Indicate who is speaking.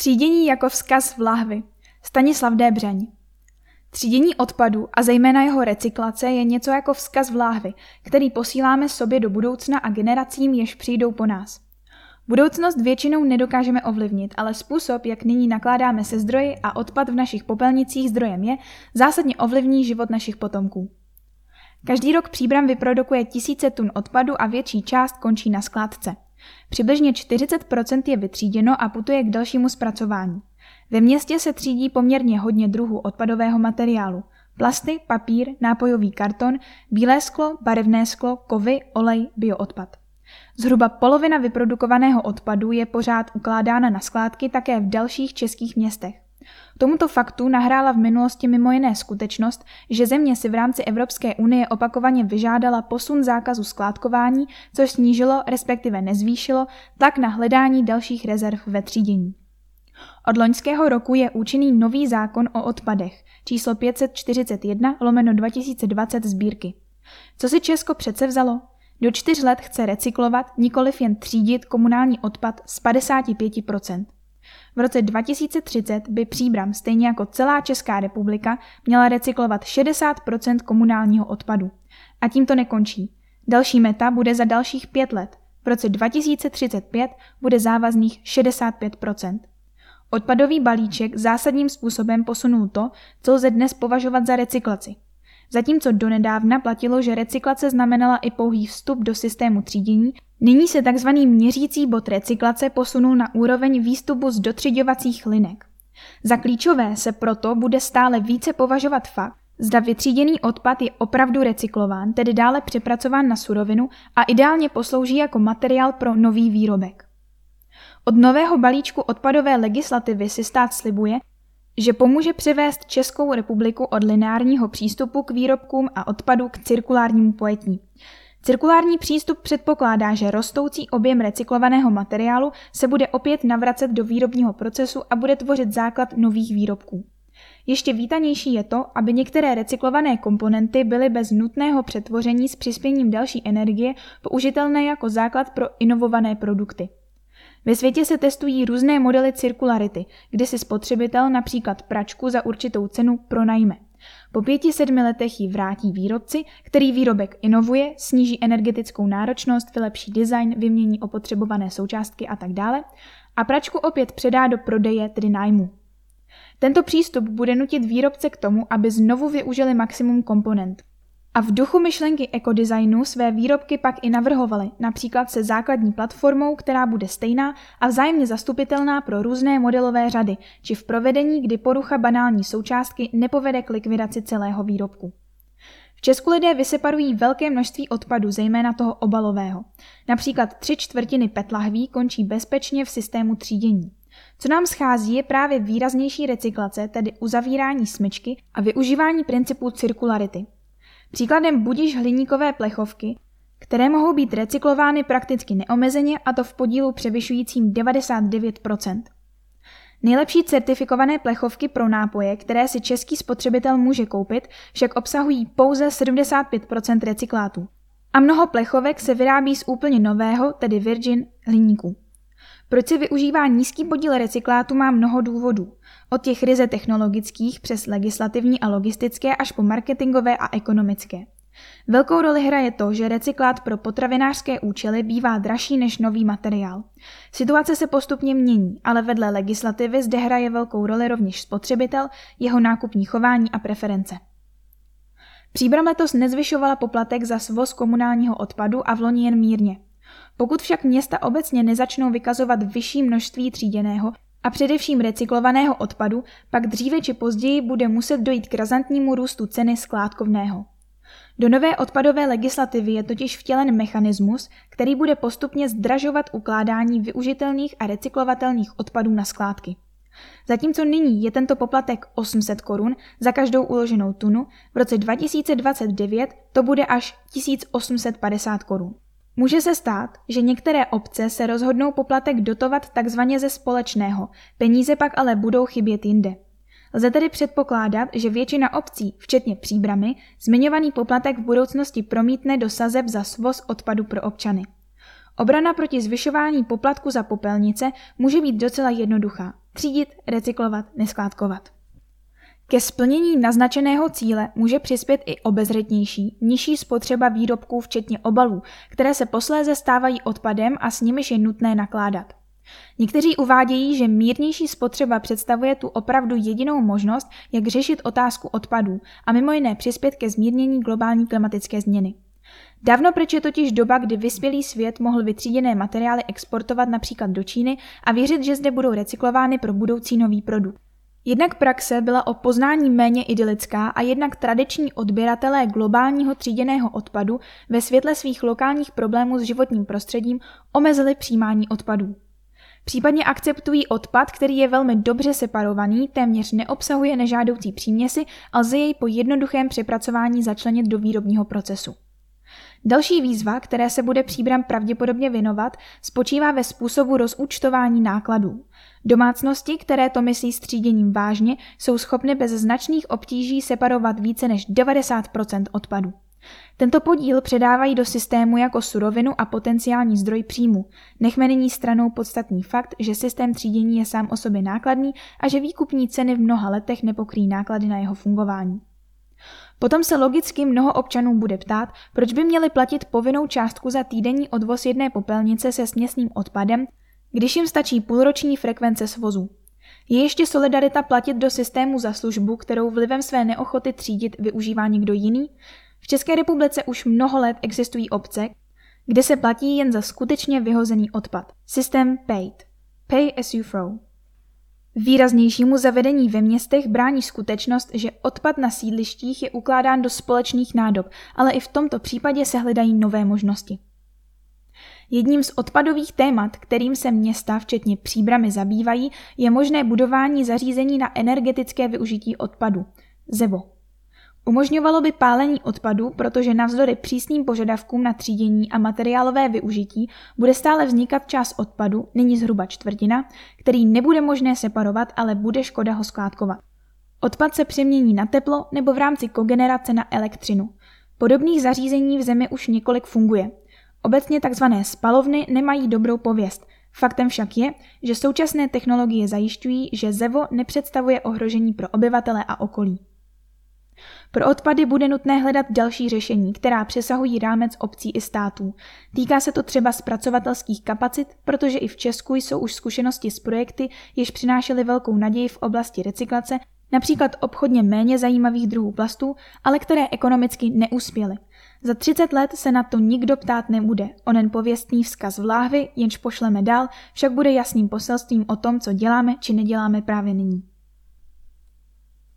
Speaker 1: Třídění jako vzkaz v lahvi. Stanislav Débřeň. Třídění odpadu a zejména jeho recyklace je něco jako vzkaz v láhvi, který posíláme sobě do budoucna a generacím, jež přijdou po nás. Budoucnost většinou nedokážeme ovlivnit, ale způsob, jak nyní nakládáme se zdroji a odpad v našich popelnicích zdrojem je, zásadně ovlivní život našich potomků. Každý rok příbram vyprodukuje tisíce tun odpadu a větší část končí na skládce. Přibližně 40% je vytříděno a putuje k dalšímu zpracování. Ve městě se třídí poměrně hodně druhů odpadového materiálu. Plasty, papír, nápojový karton, bílé sklo, barevné sklo, kovy, olej, bioodpad. Zhruba polovina vyprodukovaného odpadu je pořád ukládána na skládky také v dalších českých městech. Tomuto faktu nahrála v minulosti mimo jiné skutečnost, že země si v rámci Evropské unie opakovaně vyžádala posun zákazu skládkování, což snížilo, respektive nezvýšilo, tlak na hledání dalších rezerv ve třídění. Od loňského roku je účinný nový zákon o odpadech, číslo 541 lomeno 2020 sbírky. Co si Česko přece vzalo? Do čtyř let chce recyklovat, nikoliv jen třídit komunální odpad z 55%. V roce 2030 by Příbram, stejně jako celá Česká republika, měla recyklovat 60% komunálního odpadu. A tím to nekončí. Další meta bude za dalších pět let. V roce 2035 bude závazných 65% Odpadový balíček zásadním způsobem posunul to, co lze dnes považovat za recyklaci. Zatímco donedávna platilo, že recyklace znamenala i pouhý vstup do systému třídění, nyní se tzv. měřící bod recyklace posunul na úroveň výstupu z dotřiďovacích linek. Za klíčové se proto bude stále více považovat fakt, zda vytříděný odpad je opravdu recyklován, tedy dále přepracován na surovinu a ideálně poslouží jako materiál pro nový výrobek. Od nového balíčku odpadové legislativy si stát slibuje, že pomůže převést Českou republiku od lineárního přístupu k výrobkům a odpadu k cirkulárnímu pojetí. Cirkulární přístup předpokládá, že rostoucí objem recyklovaného materiálu se bude opět navracet do výrobního procesu a bude tvořit základ nových výrobků. Ještě vítanější je to, aby některé recyklované komponenty byly bez nutného přetvoření s přispěním další energie použitelné jako základ pro inovované produkty. Ve světě se testují různé modely cirkularity, kdy si spotřebitel například pračku za určitou cenu pronajme. Po pěti sedmi letech ji vrátí výrobci, který výrobek inovuje, sníží energetickou náročnost, vylepší design, vymění opotřebované součástky a tak dále a pračku opět předá do prodeje, tedy nájmu. Tento přístup bude nutit výrobce k tomu, aby znovu využili maximum komponent. A v duchu myšlenky ekodesignu své výrobky pak i navrhovali, například se základní platformou, která bude stejná a vzájemně zastupitelná pro různé modelové řady, či v provedení, kdy porucha banální součástky nepovede k likvidaci celého výrobku. V Česku lidé vyseparují velké množství odpadu, zejména toho obalového. Například tři čtvrtiny PET lahví končí bezpečně v systému třídění. Co nám schází je právě výraznější recyklace, tedy uzavírání smyčky a využívání principů cirkularity, Příkladem budíš hliníkové plechovky, které mohou být recyklovány prakticky neomezeně a to v podílu převyšujícím 99% Nejlepší certifikované plechovky pro nápoje, které si český spotřebitel může koupit, však obsahují pouze 75% recyklátů. A mnoho plechovek se vyrábí z úplně nového, tedy virgin, hliníku. Proč se využívá nízký podíl recyklátu má mnoho důvodů. Od těch ryze technologických přes legislativní a logistické až po marketingové a ekonomické. Velkou roli hraje to, že recyklát pro potravinářské účely bývá dražší než nový materiál. Situace se postupně mění, ale vedle legislativy zde hraje velkou roli rovněž spotřebitel, jeho nákupní chování a preference. Příbram letos nezvyšovala poplatek za svoz komunálního odpadu a v loni jen mírně. Pokud však města obecně nezačnou vykazovat vyšší množství tříděného, a především recyklovaného odpadu, pak dříve či později bude muset dojít k razantnímu růstu ceny skládkovného. Do nové odpadové legislativy je totiž vtělen mechanismus, který bude postupně zdražovat ukládání využitelných a recyklovatelných odpadů na skládky. Zatímco nyní je tento poplatek 800 korun za každou uloženou tunu, v roce 2029 to bude až 1850 korun. Může se stát, že některé obce se rozhodnou poplatek dotovat takzvaně ze společného, peníze pak ale budou chybět jinde. Lze tedy předpokládat, že většina obcí, včetně příbramy, zmiňovaný poplatek v budoucnosti promítne do sazeb za svoz odpadu pro občany. Obrana proti zvyšování poplatku za popelnice může být docela jednoduchá. Třídit, recyklovat, neskládkovat. Ke splnění naznačeného cíle může přispět i obezřetnější, nižší spotřeba výrobků včetně obalů, které se posléze stávají odpadem a s nimiž je nutné nakládat. Někteří uvádějí, že mírnější spotřeba představuje tu opravdu jedinou možnost, jak řešit otázku odpadů a mimo jiné přispět ke zmírnění globální klimatické změny. Dávno pryč je totiž doba, kdy vyspělý svět mohl vytříděné materiály exportovat například do Číny a věřit, že zde budou recyklovány pro budoucí nový produkt. Jednak praxe byla o poznání méně idylická a jednak tradiční odběratelé globálního tříděného odpadu ve světle svých lokálních problémů s životním prostředím omezili přijímání odpadů. Případně akceptují odpad, který je velmi dobře separovaný, téměř neobsahuje nežádoucí příměsi a lze jej po jednoduchém přepracování začlenit do výrobního procesu. Další výzva, které se bude příbram pravděpodobně věnovat, spočívá ve způsobu rozúčtování nákladů. Domácnosti, které to myslí s tříděním vážně, jsou schopny bez značných obtíží separovat více než 90% odpadu. Tento podíl předávají do systému jako surovinu a potenciální zdroj příjmu. Nechme nyní stranou podstatný fakt, že systém třídění je sám o sobě nákladný a že výkupní ceny v mnoha letech nepokryjí náklady na jeho fungování. Potom se logicky mnoho občanů bude ptát, proč by měli platit povinnou částku za týdenní odvoz jedné popelnice se směsným odpadem, když jim stačí půlroční frekvence svozu. Je ještě solidarita platit do systému za službu, kterou vlivem své neochoty třídit využívá někdo jiný? V České republice už mnoho let existují obce, kde se platí jen za skutečně vyhozený odpad. Systém PAID. Pay as you throw. Výraznějšímu zavedení ve městech brání skutečnost, že odpad na sídlištích je ukládán do společných nádob, ale i v tomto případě se hledají nové možnosti. Jedním z odpadových témat, kterým se města, včetně příbramy, zabývají, je možné budování zařízení na energetické využití odpadu. ZEVO. Umožňovalo by pálení odpadu, protože navzdory přísným požadavkům na třídění a materiálové využití bude stále vznikat část odpadu, nyní zhruba čtvrtina, který nebude možné separovat, ale bude škoda ho skládkovat. Odpad se přemění na teplo nebo v rámci kogenerace na elektřinu. Podobných zařízení v zemi už několik funguje. Obecně tzv. spalovny nemají dobrou pověst. Faktem však je, že současné technologie zajišťují, že ZEVO nepředstavuje ohrožení pro obyvatele a okolí. Pro odpady bude nutné hledat další řešení, která přesahují rámec obcí i států. Týká se to třeba zpracovatelských kapacit, protože i v Česku jsou už zkušenosti s projekty, jež přinášely velkou naději v oblasti recyklace, například obchodně méně zajímavých druhů plastů, ale které ekonomicky neuspěly. Za 30 let se na to nikdo ptát nebude. Onen pověstný vzkaz v láhvi, jenž pošleme dál, však bude jasným poselstvím o tom, co děláme či neděláme právě nyní.